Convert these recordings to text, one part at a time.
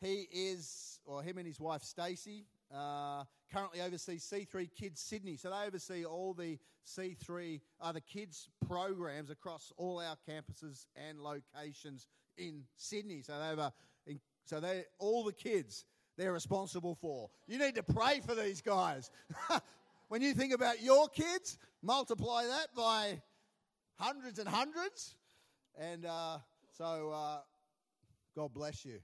He is, or him and his wife Stacey, uh, currently oversees C3 Kids Sydney. So they oversee all the C3 uh, the kids programs across all our campuses and locations in Sydney. So they have so they all the kids they're responsible for. You need to pray for these guys. when you think about your kids, multiply that by hundreds and hundreds, and uh, so uh, God bless you.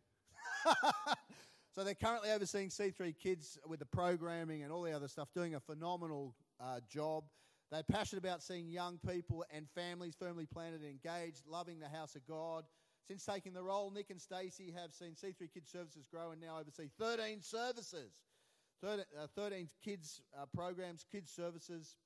so they're currently overseeing C3 Kids with the programming and all the other stuff, doing a phenomenal uh, job. They're passionate about seeing young people and families firmly planted and engaged, loving the house of God. Since taking the role, Nick and Stacey have seen C3 Kids Services grow and now oversee 13 services. 13, uh, 13 kids uh, programs, kids services.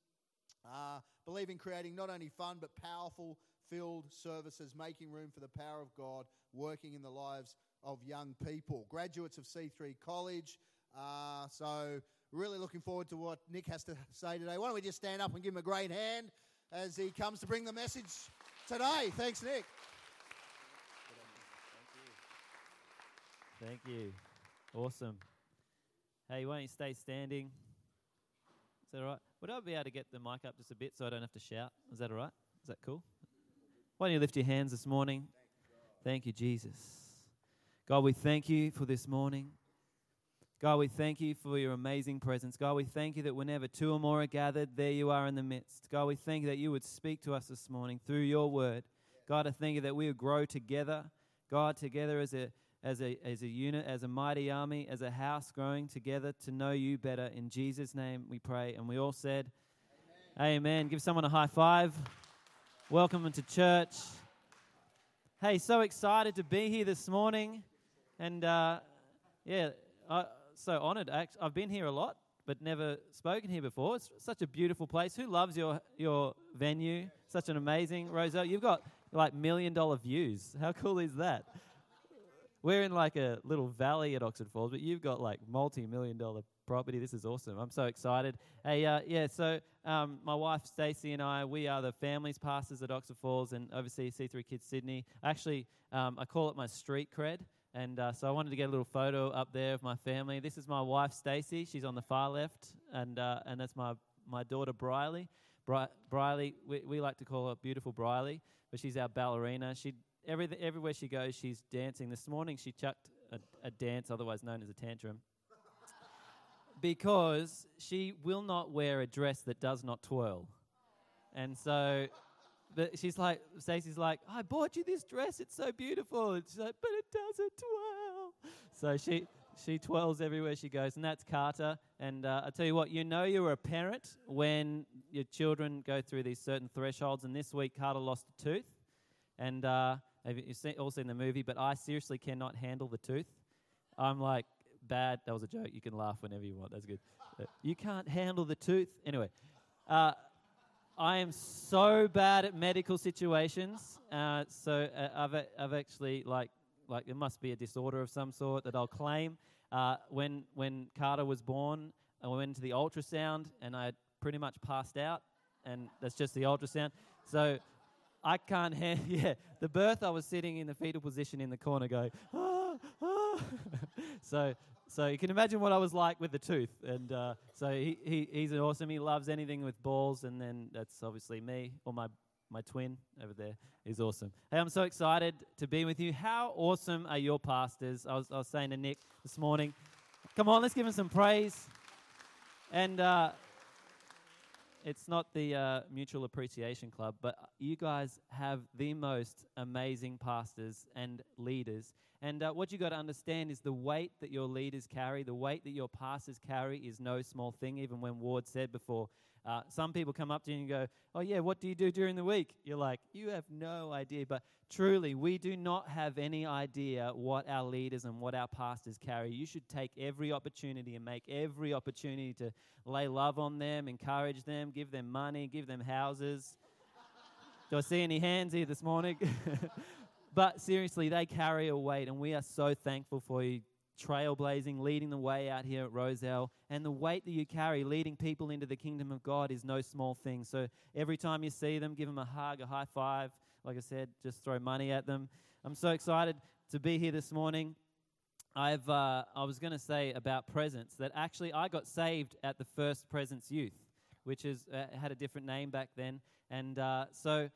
Uh, believe in creating not only fun but powerful, filled services, making room for the power of God working in the lives of young people. Graduates of C3 College. Uh, so, really looking forward to what Nick has to say today. Why don't we just stand up and give him a great hand as he comes to bring the message today? Thanks, Nick. Thank you. Awesome. Hey, why don't you stay standing? Is that all right? Would I be able to get the mic up just a bit so I don't have to shout? Is that all right? Is that cool? Why don't you lift your hands this morning? Thank you, Jesus. God, we thank you for this morning. God, we thank you for your amazing presence. God, we thank you that whenever two or more are gathered, there you are in the midst. God, we thank you that you would speak to us this morning through your word. God, I thank you that we would grow together. God, together as a as a, as a unit, as a mighty army, as a house growing together to know you better. In Jesus' name we pray. And we all said, Amen. Amen. Give someone a high five. Welcome into church. Hey, so excited to be here this morning. And uh, yeah, I, so honored. I've been here a lot, but never spoken here before. It's such a beautiful place. Who loves your, your venue? Such an amazing, Rozelle. You've got like million dollar views. How cool is that? We're in like a little valley at Oxford Falls, but you've got like multi million dollar property. This is awesome. I'm so excited. Hey, uh, yeah, so um, my wife Stacey and I, we are the families pastors at Oxford Falls and oversee C3 Kids Sydney. Actually, um, I call it my street cred. And uh, so I wanted to get a little photo up there of my family. This is my wife, Stacey. She's on the far left. And, uh, and that's my, my daughter, Briley. Bri- Briley, we, we like to call her beautiful Briley, but she's our ballerina. She, every, everywhere she goes, she's dancing. This morning, she chucked a, a dance, otherwise known as a tantrum, because she will not wear a dress that does not twirl. And so but she's like, Stacey's like, I bought you this dress. It's so beautiful. And she's like, but it doesn't twirl. So she she twirls everywhere she goes, and that's Carter. And uh, I tell you what, you know you're a parent when your children go through these certain thresholds. And this week, Carter lost a tooth, and uh, you've all seen the movie. But I seriously cannot handle the tooth. I'm like, bad. That was a joke. You can laugh whenever you want. That's good. you can't handle the tooth. Anyway. Uh, I am so bad at medical situations. Uh, so uh, I've, I've actually like like there must be a disorder of some sort that I'll claim. Uh, when when Carter was born, I went into the ultrasound and I pretty much passed out, and that's just the ultrasound. So I can't handle. Yeah, the birth I was sitting in the fetal position in the corner, going. Ah, ah. so so you can imagine what I was like with the tooth. And uh, so he, he, he's awesome. He loves anything with balls. And then that's obviously me or my, my twin over there is awesome. Hey, I'm so excited to be with you. How awesome are your pastors? I was, I was saying to Nick this morning, come on, let's give him some praise. And uh, it's not the uh, Mutual Appreciation Club, but you guys have the most amazing pastors and leaders. And uh, what you got to understand is the weight that your leaders carry, the weight that your pastors carry is no small thing. Even when Ward said before, uh, some people come up to you and go, Oh, yeah, what do you do during the week? You're like, You have no idea. But truly, we do not have any idea what our leaders and what our pastors carry. You should take every opportunity and make every opportunity to lay love on them, encourage them, give them money, give them houses. Do I see any hands here this morning? But seriously, they carry a weight, and we are so thankful for you trailblazing, leading the way out here at Rozelle. And the weight that you carry, leading people into the kingdom of God, is no small thing. So every time you see them, give them a hug, a high five. Like I said, just throw money at them. I'm so excited to be here this morning. I've, uh, I was going to say about presence that actually I got saved at the first Presence Youth, which is, uh, had a different name back then. And uh, so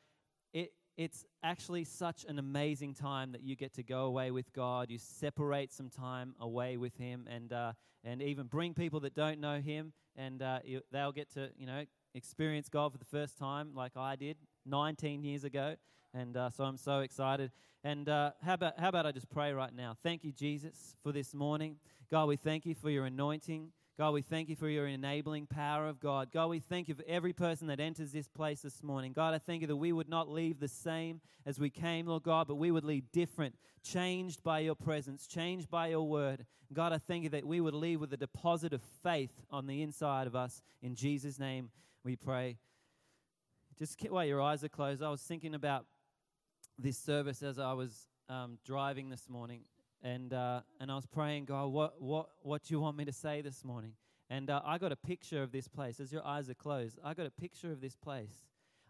it, it's actually such an amazing time that you get to go away with God. You separate some time away with Him and, uh, and even bring people that don't know Him, and uh, they'll get to, you know, experience God for the first time like I did 19 years ago. And uh, so I'm so excited. And uh, how, about, how about I just pray right now? Thank you, Jesus, for this morning. God, we thank you for your anointing. God, we thank you for your enabling power of God. God, we thank you for every person that enters this place this morning. God, I thank you that we would not leave the same as we came, Lord God, but we would leave different, changed by your presence, changed by your word. God, I thank you that we would leave with a deposit of faith on the inside of us. In Jesus' name we pray. Just while your eyes are closed, I was thinking about this service as I was um, driving this morning, and uh, and I was praying, God, what what what do you want me to say this morning? And uh, I got a picture of this place. As your eyes are closed, I got a picture of this place.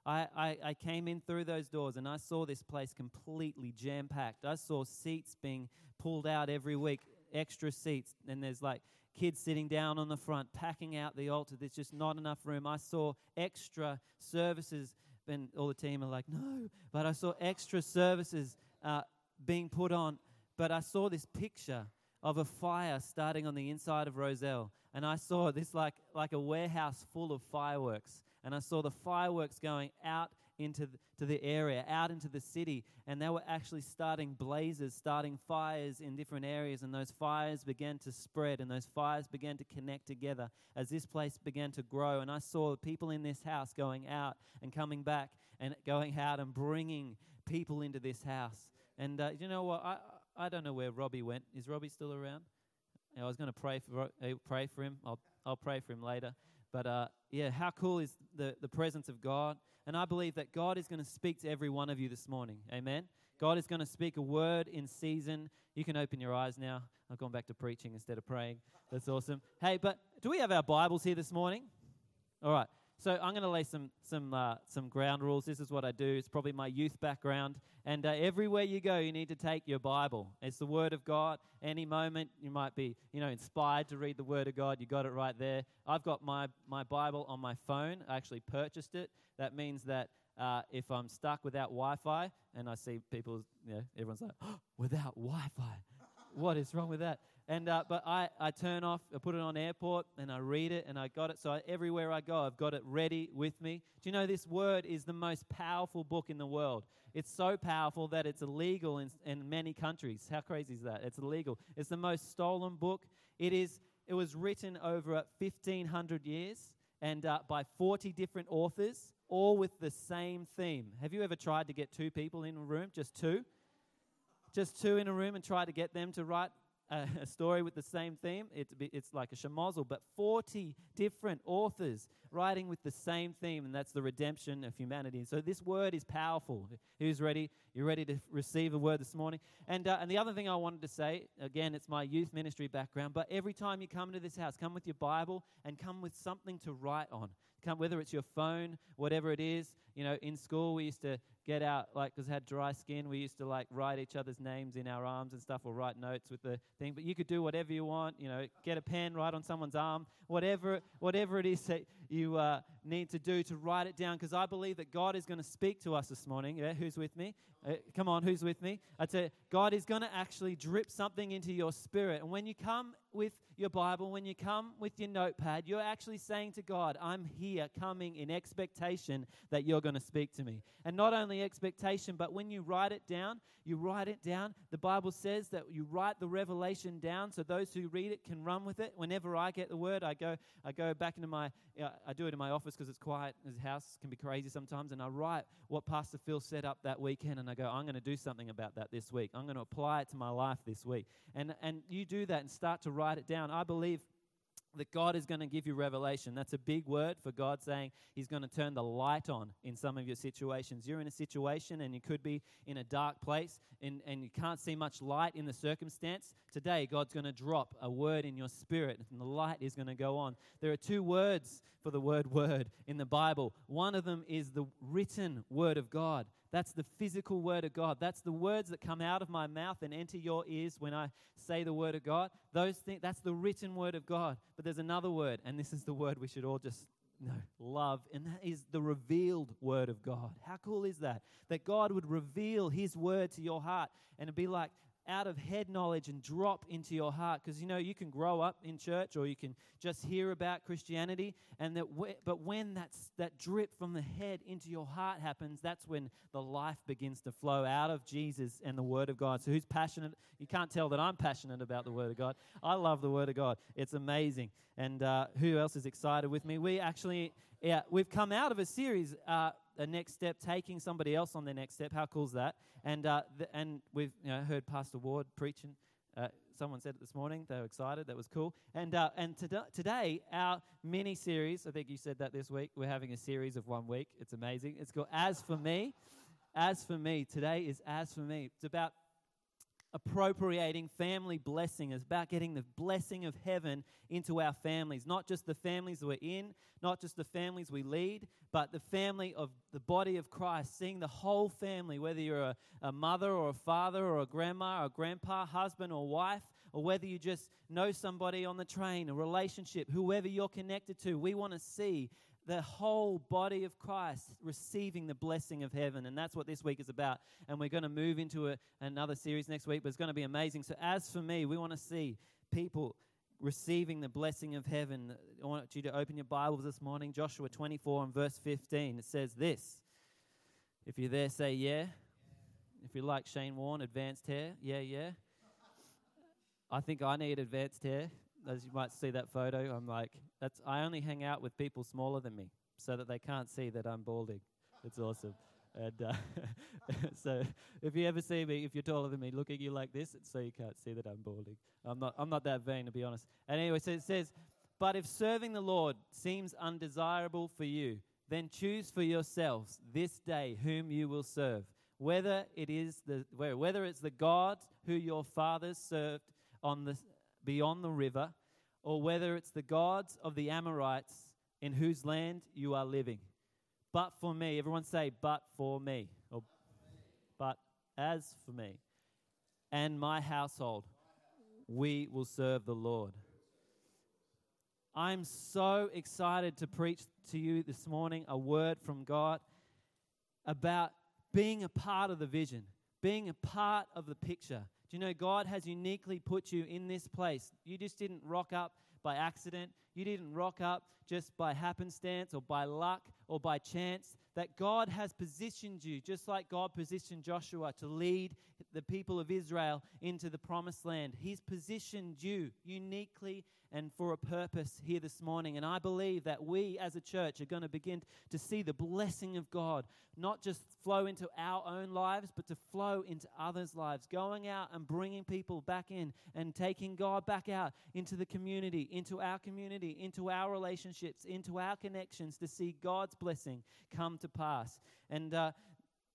I, I, I came in through those doors and I saw this place completely jam packed. I saw seats being pulled out every week, extra seats, and there's like kids sitting down on the front, packing out the altar. There's just not enough room. I saw extra services and all the team are like, no. But I saw extra services uh, being put on. But I saw this picture of a fire starting on the inside of Rozelle. And I saw this like, like a warehouse full of fireworks. And I saw the fireworks going out into the, to the area, out into the city, and they were actually starting blazes, starting fires in different areas, and those fires began to spread, and those fires began to connect together as this place began to grow. And I saw people in this house going out and coming back, and going out and bringing people into this house. And uh, you know what? I I don't know where Robbie went. Is Robbie still around? I was going to pray for uh, pray for him. I'll I'll pray for him later. But uh, yeah, how cool is the, the presence of God? And I believe that God is going to speak to every one of you this morning. Amen. God is going to speak a word in season. You can open your eyes now. I've gone back to preaching instead of praying. That's awesome. Hey, but do we have our Bibles here this morning? All right. So I'm going to lay some some uh, some ground rules. This is what I do. It's probably my youth background. And uh, everywhere you go, you need to take your Bible. It's the Word of God. Any moment you might be, you know, inspired to read the Word of God. You got it right there. I've got my my Bible on my phone. I actually purchased it. That means that uh, if I'm stuck without Wi-Fi, and I see people, you know, everyone's like, oh, without Wi-Fi, what is wrong with that? And uh, but I, I turn off, I put it on airport, and I read it, and I got it. So I, everywhere I go, I've got it ready with me. Do you know this word is the most powerful book in the world? It's so powerful that it's illegal in, in many countries. How crazy is that? It's illegal. It's the most stolen book. It is. It was written over 1,500 years and uh, by 40 different authors, all with the same theme. Have you ever tried to get two people in a room, just two? Just two in a room and try to get them to write a, story with the same theme. It's, it's like a schmozzle, but 40 different authors writing with the same theme, and that's the redemption of humanity. So this word is powerful. Who's ready? You're ready to receive a word this morning? And, uh, and the other thing I wanted to say, again, it's my youth ministry background, but every time you come to this house, come with your Bible and come with something to write on. Come, whether it's your phone, whatever it is. You know, in school we used to get out, like, because had dry skin, we used to, like, write each other's names in our arms and stuff or write notes with the thing. But you could do whatever you want, you know, get a pen, write on someone's arm, whatever, whatever it is that you uh, need to do to write it down, because I believe that God is going to speak to us this morning. Yeah, who's with me? Uh, come on, who's with me? I tell you, God is going to actually drip something into your spirit. And when you come with your Bible, when you come with your notepad, you're actually saying to God, I'm here coming in expectation that you're going to speak to me. And not only expectation, but when you write it down, you write it down. The Bible says that you write the revelation down so those who read it can run with it. Whenever I get the word, I go, I go back into my, I do it in my office because it's quiet. His house can be crazy sometimes. And I write what Pastor Phil set up that weekend. And I go, I'm going to do something about that this week. I'm going to apply it to my life this week. And, and you do that and start to write it down. I believe that God is going to give you revelation. That's a big word for God saying He's going to turn the light on in some of your situations. You're in a situation and you could be in a dark place and, and you can't see much light in the circumstance. Today, God's going to drop a word in your spirit and the light is going to go on. There are two words for the word word in the Bible. One of them is the written word of God That's the physical word of God. That's the words that come out of my mouth and enter your ears when I say the word of God. Those things, that's the written word of God. But there's another word, and this is the word we should all just know, love, and that is the revealed word of God. How cool is that? That God would reveal his word to your heart and it'd be like out of head knowledge and drop into your heart. Because you know you can grow up in church or you can just hear about christianity and that w- but when that's that drip from the head into your heart happens that's when the life begins to flow out of jesus and the word of god. So who's passionate? You can't tell that i'm passionate about the word of god. I love the word of god. It's amazing. And uh, who else is excited with me? We actually yeah we've come out of a series uh, a next step, taking somebody else on their next step. How cool is that? And uh, the, and we've you know, heard Pastor Ward preaching. Uh, someone said it this morning. They were excited. That was cool. And uh, and to- today, our mini series. I think you said that this week. We're having a series of one week. It's amazing. It's called As for Me. As for me. Today is As for Me. It's about appropriating family blessing is about getting the blessing of heaven into our families. Not just the families we're in not just the families we lead but the family of the body of christ seeing the whole family whether you're a, a mother or a father or a grandma or a grandpa husband or wife or whether you just know somebody on the train a relationship whoever you're connected to we want to see the whole body of Christ receiving the blessing of heaven. And that's what this week is about. And we're going to move into a, another series next week, but it's going to be amazing. So, as for me, we want to see people receiving the blessing of heaven. I want you to open your Bibles this morning, Joshua 24 and verse 15. It says this. If you're there, say yeah. If you like Shane Warne, advanced hair, yeah, yeah. I think I need advanced hair as you might see that photo, I'm like, that's I only hang out with people smaller than me so that they can't see that I'm balding. It's awesome. And uh, so, if you ever see me, if you're taller than me, look at you like this, it's so you can't see that I'm balding. I'm not. I'm not that vain, to be honest. And anyway, so it says, "But if serving the Lord seems undesirable for you, then choose for yourselves this day whom you will serve, whether it is the whether it's the God who your fathers served on the beyond the river, or whether it's the gods of the Amorites in whose land you are living. But for me, everyone say, but for me, or but as for me and my household, we will serve the Lord. I'm so excited to preach to you this morning a word from God about being a part of the vision, being a part of the picture. You know God has uniquely put you in this place? You just didn't rock up by accident. You didn't rock up just by happenstance or by luck or by chance. That God has positioned you, just like God positioned Joshua to lead the people of Israel into the promised land. He's positioned you uniquely and for a purpose here this morning. And I believe that we as a church are going to begin to see the blessing of God not just flow into our own lives, but to flow into others' lives, going out and bringing people back in and taking God back out into the community, into our community, into our relationships, into our connections to see God's blessing come to pass. And uh,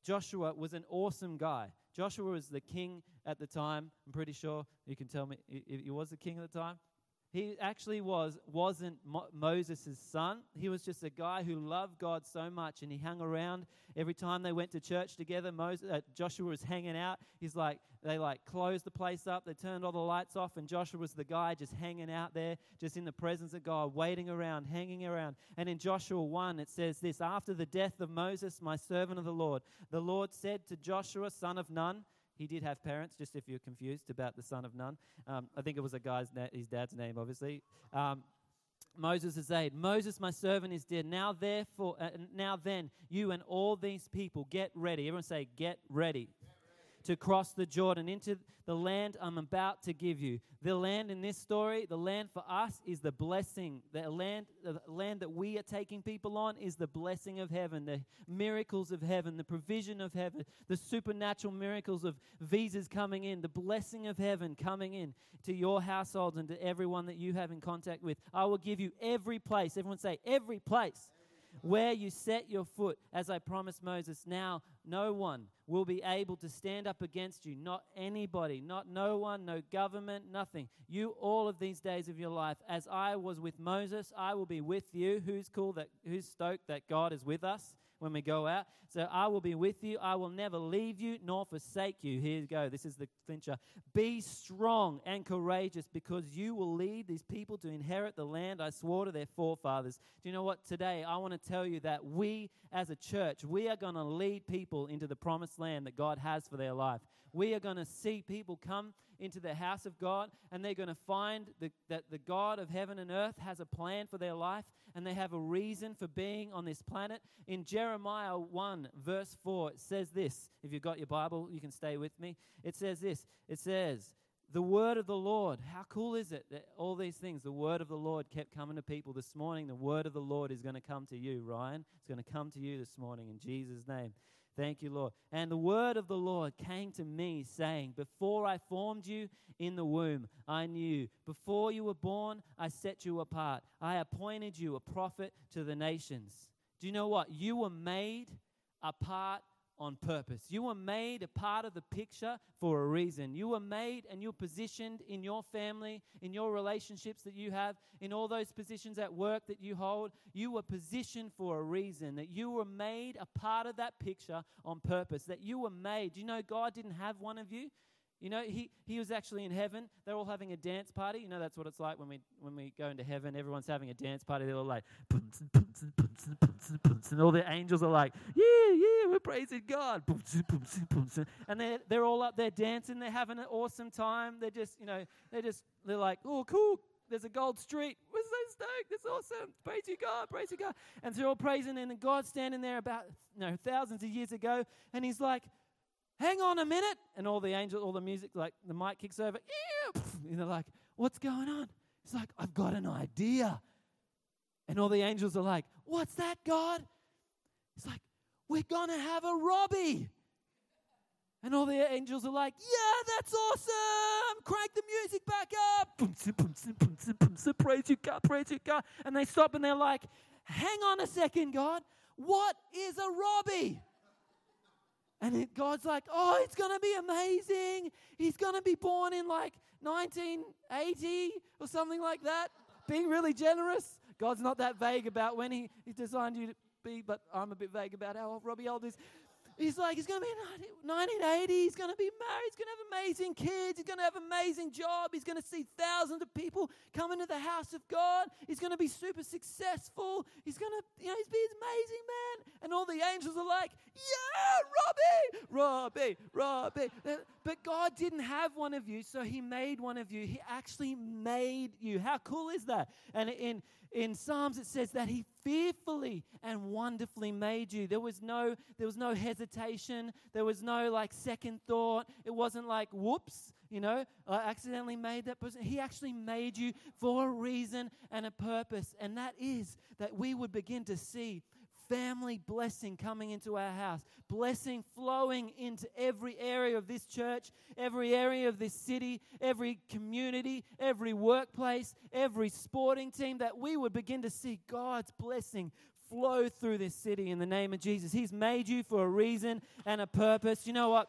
Joshua was an awesome guy. Joshua was the king at the time. I'm pretty sure you can tell me if he was the king at the time. He actually was wasn't Mo- Moses' son. He was just a guy who loved God so much, and he hung around every time they went to church together. Moses, uh, Joshua was hanging out. He's like they like closed the place up. They turned all the lights off, and Joshua was the guy just hanging out there, just in the presence of God, waiting around, hanging around. And in Joshua one, it says this: After the death of Moses, my servant of the Lord, the Lord said to Joshua, son of Nun. He did have parents, just if you're confused about the son of Nun. Um, I think it was a guy's na- his dad's name, obviously. Um, Moses is aid. Moses, my servant, is dead. Now, therefore, uh, now then, you and all these people get ready. Everyone say, get ready to cross the Jordan into the land I'm about to give you. The land in this story, the land for us is the blessing. The land, the land that we are taking people on is the blessing of heaven, the miracles of heaven, the provision of heaven, the supernatural miracles of visas coming in, the blessing of heaven coming in to your households and to everyone that you have in contact with. I will give you every place. Everyone say, every place where you set your foot, as I promised Moses. Now, no one will be able to stand up against you. Not anybody, not no one, no government, nothing. You, all of these days of your life, as I was with Moses, I will be with you. Who's cool that, who's stoked that God is with us? When we go out. So I will be with you. I will never leave you nor forsake you. Here you go. This is the clincher. Be strong and courageous because you will lead these people to inherit the land I swore to their forefathers. Do you know what? Today, I want to tell you that we as a church, we are going to lead people into the promised land that God has for their life. We are going to see people come into the house of God and they're going to find the, that the God of heaven and earth has a plan for their life and they have a reason for being on this planet. In Jeremiah 1, verse 4, it says this. If you've got your Bible, you can stay with me. It says this it says, the word of the Lord. How cool is it that all these things, the word of the Lord kept coming to people this morning? The word of the Lord is going to come to you, Ryan. It's going to come to you this morning in Jesus' name. Thank you, Lord. And the word of the Lord came to me, saying, Before I formed you in the womb, I knew. Before you were born, I set you apart. I appointed you a prophet to the nations. Do you know what? You were made apart on purpose. You were made a part of the picture for a reason. You were made and you're positioned in your family, in your relationships that you have, in all those positions at work that you hold. You were positioned for a reason, that you were made a part of that picture on purpose, that you were made. Do you know, God didn't have one of you. You know, he, he was actually in heaven. They're all having a dance party. You know, that's what it's like when we when we go into heaven. Everyone's having a dance party. They're all like, and all the angels are like, yeah, yeah, we're praising God. And they're, they're all up there dancing. They're having an awesome time. They're just, you know, they're just, they're like, oh, cool. There's a gold street. We're so stoked. It's awesome. Praise you, God. Praise you, God. And they're all praising. And God's standing there about, you know, thousands of years ago. And he's like, hang on a minute. And all the angels, all the music, like the mic kicks over. And they're like, what's going on? It's like, I've got an idea. And all the angels are like, what's that, God? It's like, we're going to have a Robbie. And all the angels are like, yeah, that's awesome. Crank the music back up. Praise you, God. Praise you, God. And they stop and they're like, hang on a second, God. What is a Robbie? And God's like, oh, it's going to be amazing. He's going to be born in like 1980 or something like that. Being really generous. God's not that vague about when he, he designed you to be, but I'm a bit vague about how old Robbie old is. He's like, he's going to be 1980. He's going to be married. He's going to have amazing kids. He's going to have an amazing job. He's going to see thousands of people come into the house of God. He's going to be super successful. He's going to, you know, he's be an amazing man. And all the angels are like, yeah, Robbie, Robbie, Robbie. But God didn't have one of you, so He made one of you. He actually made you. How cool is that? And in in Psalms it says that he fearfully and wonderfully made you. There was no there was no hesitation. There was no like second thought. It wasn't like whoops, you know, I accidentally made that person. He actually made you for a reason and a purpose. And that is that we would begin to see family blessing coming into our house, blessing flowing into every area of this church, every area of this city, every community, every workplace, every sporting team, that we would begin to see God's blessing flow through this city in the name of Jesus. He's made you for a reason and a purpose. You know what?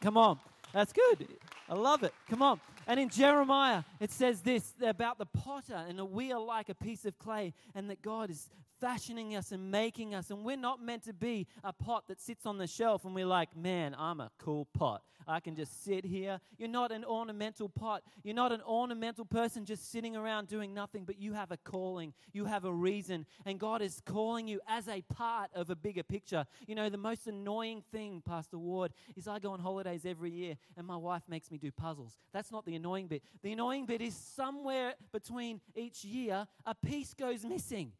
Come on. That's good. I love it. Come on. And in Jeremiah, it says this about the potter, and we are like a piece of clay, and that God is fashioning us and making us. And we're not meant to be a pot that sits on the shelf and we're like, man, I'm a cool pot. I can just sit here. You're not an ornamental pot. You're not an ornamental person just sitting around doing nothing, but you have a calling. You have a reason. And God is calling you as a part of a bigger picture. You know, the most annoying thing, Pastor Ward, is I go on holidays every year and my wife makes me do puzzles. That's not the annoying bit. The annoying bit is somewhere between each year, a piece goes missing.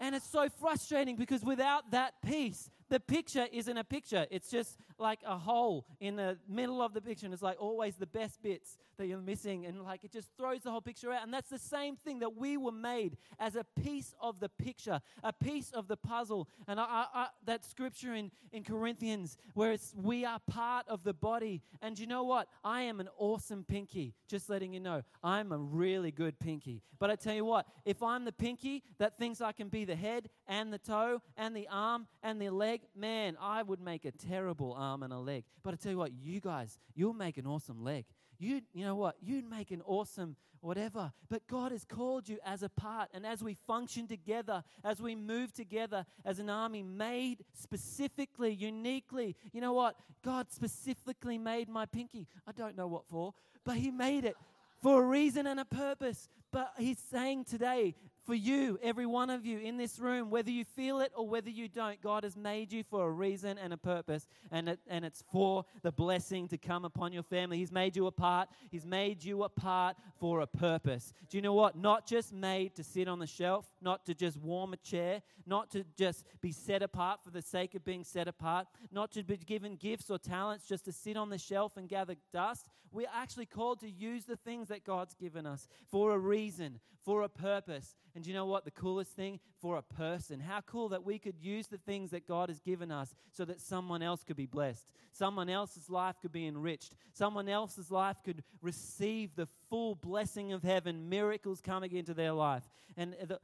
And it's so frustrating because without that piece, the picture isn't a picture. It's just like a hole in the middle of the picture. And it's like always the best bits that you're missing. And like it just throws the whole picture out. And that's the same thing that we were made as a piece of the picture, a piece of the puzzle. And I, I, I, that scripture in, in Corinthians where it's we are part of the body. And you know what? I am an awesome pinky. Just letting you know, I'm a really good pinky. But I tell you what, if I'm the pinky that thinks I can be the head and the toe and the arm and the leg, man, I would make a terrible arm and a leg. But I tell you what, you guys, you'll make an awesome leg. You, you know what? You'd make an awesome whatever. But God has called you as a part. And as we function together, as we move together as an army made specifically, uniquely, you know what? God specifically made my pinky. I don't know what for, but He made it for a reason and a purpose. But He's saying today, for you, every one of you in this room, whether you feel it or whether you don't, God has made you for a reason and a purpose, and, it, and it's for the blessing to come upon your family. He's made you a part, He's made you a part for a purpose. Do you know what? Not just made to sit on the shelf, not to just warm a chair, not to just be set apart for the sake of being set apart, not to be given gifts or talents just to sit on the shelf and gather dust. We're actually called to use the things that God's given us for a reason, for a purpose. And you know what? The coolest thing for a person. How cool that we could use the things that God has given us so that someone else could be blessed. Someone else's life could be enriched. Someone else's life could receive the full blessing of heaven, miracles coming into their life. And the,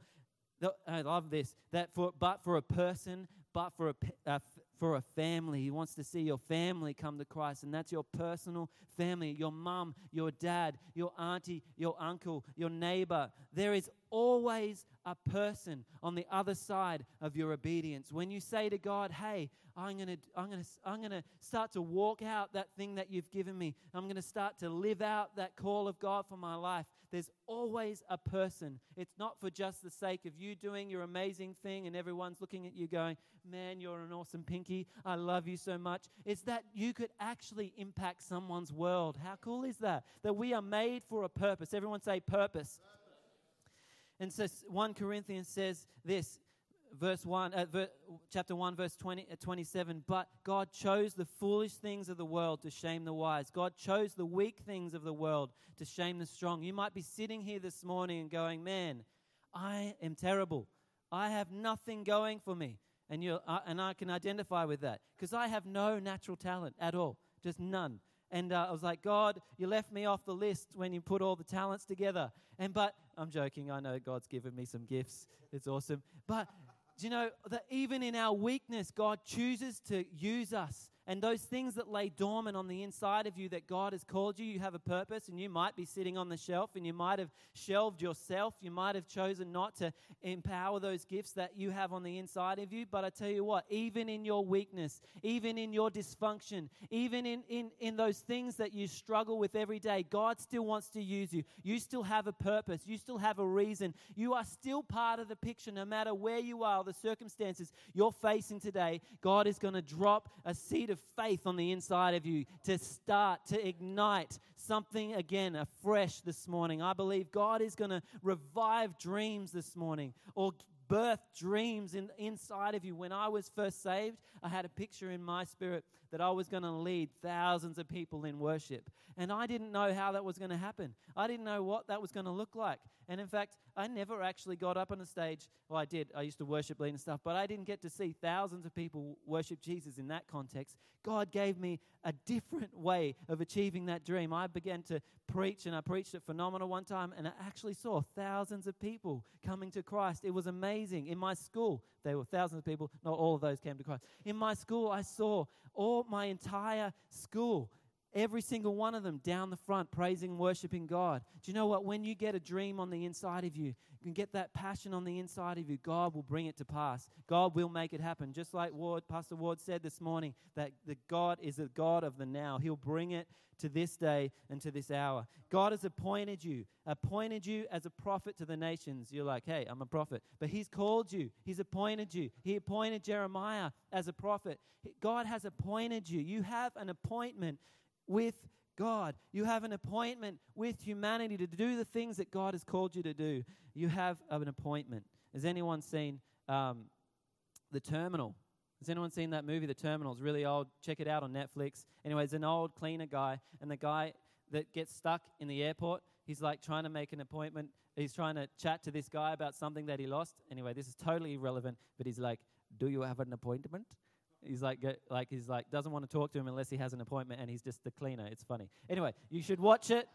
the, I love this that for, but for a person, but for a, a uh, for a family. He wants to see your family come to Christ, and that's your personal family your mum, your dad, your auntie, your uncle, your neighbor. There is always a person on the other side of your obedience. When you say to God, Hey, I'm going to I'm to I'm to start to walk out that thing that you've given me. I'm going to start to live out that call of God for my life. There's always a person. It's not for just the sake of you doing your amazing thing and everyone's looking at you going, "Man, you're an awesome pinky. I love you so much." It's that you could actually impact someone's world. How cool is that? That we are made for a purpose. Everyone say purpose. And so 1 Corinthians says this verse 1, uh, ver, chapter 1, verse 20, uh, 27. But God chose the foolish things of the world to shame the wise. God chose the weak things of the world to shame the strong. You might be sitting here this morning and going, Man, I am terrible. I have nothing going for me. And, you uh, and I can identify with that because I have no natural talent at all, just none. And uh, I was like, God, you left me off the list when you put all the talents together. And but I'm joking. I know God's given me some gifts. It's awesome. But do you know that even in our weakness, God chooses to use us? And those things that lay dormant on the inside of you that God has called you, you have a purpose, and you might be sitting on the shelf and you might have shelved yourself. You might have chosen not to empower those gifts that you have on the inside of you. But I tell you what, even in your weakness, even in your dysfunction, even in, in, in those things that you struggle with every day, God still wants to use you. You still have a purpose, you still have a reason. You are still part of the picture, no matter where you are, the circumstances you're facing today. God is going to drop a seed of of faith on the inside of you to start to ignite something again afresh this morning. I believe God is going to revive dreams this morning or birth dreams in, inside of you. When I was first saved, I had a picture in my spirit that I was going to lead thousands of people in worship. And I didn't know how that was going to happen. I didn't know what that was going to look like. And in fact, I never actually got up on a stage. Well, I did. I used to worship lead and stuff, but I didn't get to see thousands of people worship Jesus in that context. God gave me a different way of achieving that dream. I began to preach, and I preached at Phenomenal one time, and I actually saw thousands of people coming to Christ. It was amazing. In my school, there were thousands of people. Not all of those came to Christ. In my school, I saw all my entire school Every single one of them down the front, praising and worshiping God. Do you know what? When you get a dream on the inside of you, you can get that passion on the inside of you, God will bring it to pass. God will make it happen. Just like Ward, Pastor Ward said this morning, that the God is a God of the now. He'll bring it to this day and to this hour. God has appointed you, appointed you as a prophet to the nations. You're like, hey, I'm a prophet. But He's called you, He's appointed you. He appointed Jeremiah as a prophet. God has appointed you. You have an appointment with God. You have an appointment with humanity to do the things that God has called you to do. You have an appointment. Has anyone seen um, The Terminal? Has anyone seen that movie, The Terminal? It's really old. Check it out on Netflix. Anyway, it's an old cleaner guy, and the guy that gets stuck in the airport, he's like trying to make an appointment. He's trying to chat to this guy about something that he lost. Anyway, this is totally irrelevant, but he's like, Do you have an appointment? He's like, like he's like doesn't want to talk to him unless he has an appointment, and he's just the cleaner. It's funny. Anyway, you should watch it.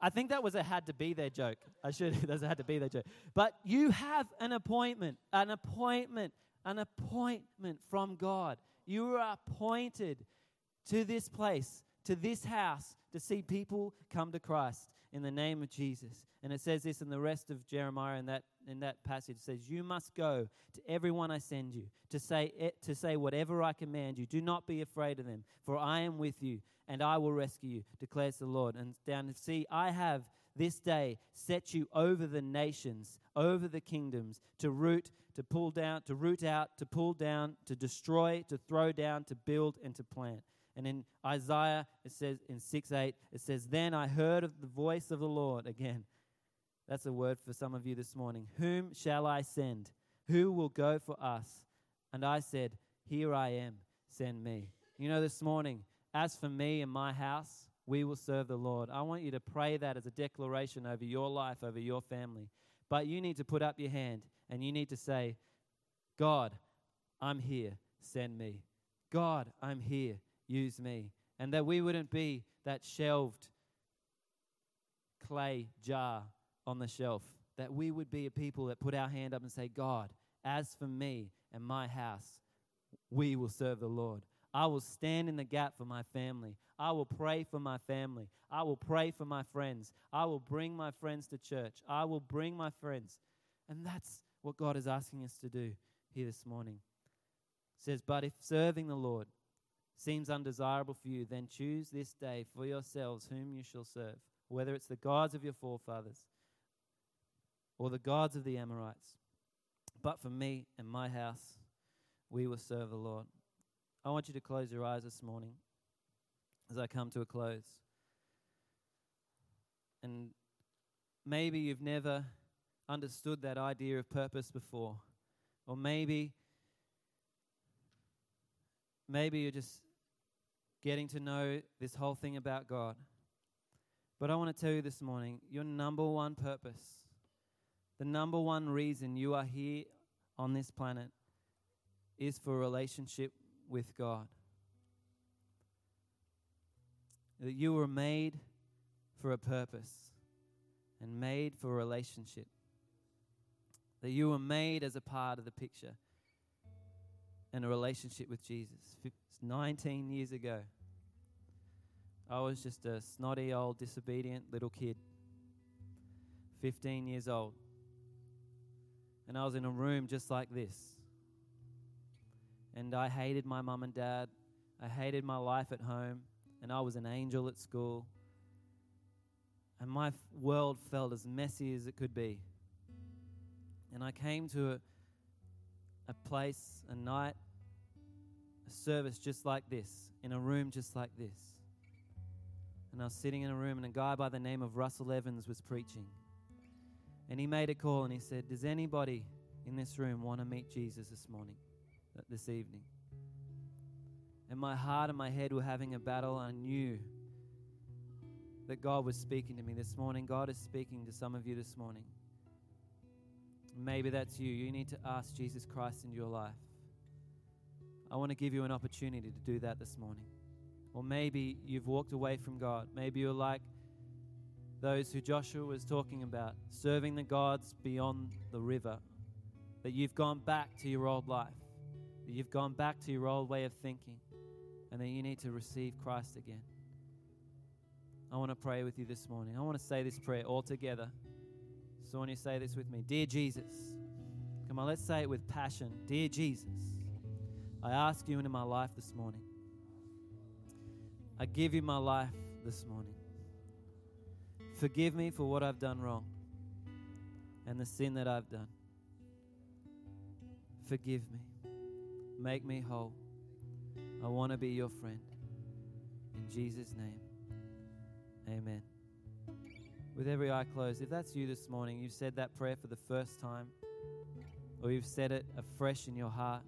I think that was a had to be there joke. I should. That's a had to be there joke. But you have an appointment, an appointment, an appointment from God. You are appointed to this place to this house to see people come to Christ in the name of Jesus. And it says this in the rest of Jeremiah in that in that passage says, "You must go to everyone I send you to say it, to say whatever I command you. Do not be afraid of them, for I am with you, and I will rescue you," declares the Lord. And down to see, I have this day set you over the nations, over the kingdoms, to root, to pull down, to root out, to pull down, to destroy, to throw down, to build, and to plant. And in Isaiah, it says in 6 8, it says, Then I heard of the voice of the Lord. Again, that's a word for some of you this morning. Whom shall I send? Who will go for us? And I said, Here I am, send me. You know, this morning, as for me and my house, we will serve the Lord. I want you to pray that as a declaration over your life, over your family. But you need to put up your hand and you need to say, God, I'm here, send me. God, I'm here, use me. And that we wouldn't be that shelved clay jar on the shelf. That we would be a people that put our hand up and say, God, as for me and my house, we will serve the Lord. I will stand in the gap for my family. I will pray for my family. I will pray for my friends. I will bring my friends to church. I will bring my friends. And that's what God is asking us to do here this morning. It says, But if serving the Lord seems undesirable for you, then choose this day for yourselves whom you shall serve, whether it's the gods of your forefathers or the gods of the Amorites. But for me and my house, we will serve the Lord. I want you to close your eyes this morning as I come to a close. And maybe you've never understood that idea of purpose before. Or maybe maybe you're just getting to know this whole thing about God. But I want to tell you this morning, your number one purpose, the number one reason you are here on this planet is for relationship with God. That you were made for a purpose and made for a relationship. That you were made as a part of the picture and a relationship with Jesus. 19 years ago, I was just a snotty, old, disobedient little kid, 15 years old. And I was in a room just like this and I hated my mum and dad. I hated my life at home, and I was an angel at school. And my f- world felt as messy as it could be. And I came to a, a place, a night, service just like this, in a room just like this. And I was sitting in a room, and a guy by the name of Russell Evans was preaching. And he made a call and he said, Does anybody in this room want to meet Jesus this morning? Uh, this evening. And my heart and my head were having a battle. I knew that God was speaking to me this morning. God is speaking to some of you this morning. Maybe that's you. You need to ask Jesus Christ into your life. I want to give you an opportunity to do that this morning. Or maybe you've walked away from God. Maybe you're like those who Joshua was talking about, serving the gods beyond the river, that you've gone back to your old life that you've gone back to your old way of thinking and that you need to receive Christ again. I want to pray with you this morning. I want to say this prayer all together. So, when you say this with me, Dear Jesus, come on, let's say it with passion. Dear Jesus, I ask you into my life this morning. I give you my life this morning. Forgive me for what I've done wrong and the sin that I've done. Forgive me. Make me whole. I want to be your friend. In Jesus' name, amen. With every eye closed, if that's you this morning, you've said that prayer for the first time, or you've said it afresh in your heart,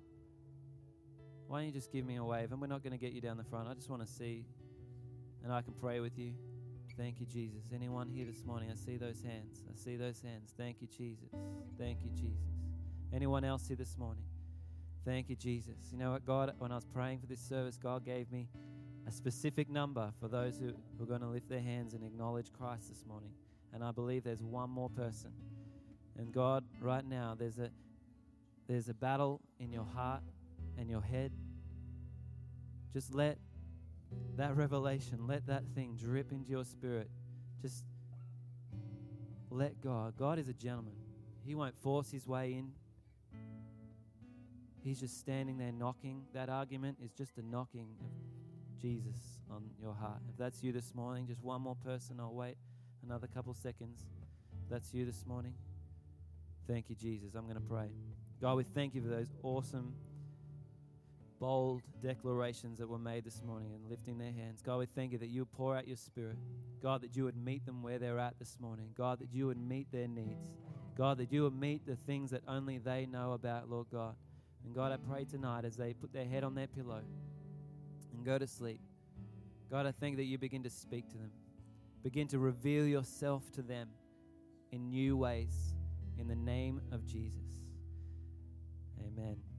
why don't you just give me a wave? And we're not going to get you down the front. I just want to see, and I can pray with you. Thank you, Jesus. Anyone here this morning? I see those hands. I see those hands. Thank you, Jesus. Thank you, Jesus. Anyone else here this morning? Thank you, Jesus. You know what, God, when I was praying for this service, God gave me a specific number for those who, are going to lift their hands and acknowledge Christ this morning. And I believe there's one more person. And God, right now, there's a there's a battle in your heart and your head. Just let that revelation, let that thing drip into your spirit. Just let God. God is a gentleman. He won't force his way in. He's just standing there knocking. That argument is just a knocking of Jesus on your heart. If that's you this morning, just one more person. I'll wait another couple seconds. If that's you this morning. Thank you, Jesus. I'm going to pray. God, we thank you for those awesome, bold declarations that were made this morning and lifting their hands. God, we thank you that you pour out your spirit. God, that you would meet them where they're at this morning. God, that you would meet their needs. God, that you would meet the things that only they know about, Lord God. And God, I pray tonight as they put their head on their pillow and go to sleep. God, I thank that you begin to speak to them, begin to reveal yourself to them in new ways in the name of Jesus. Amen.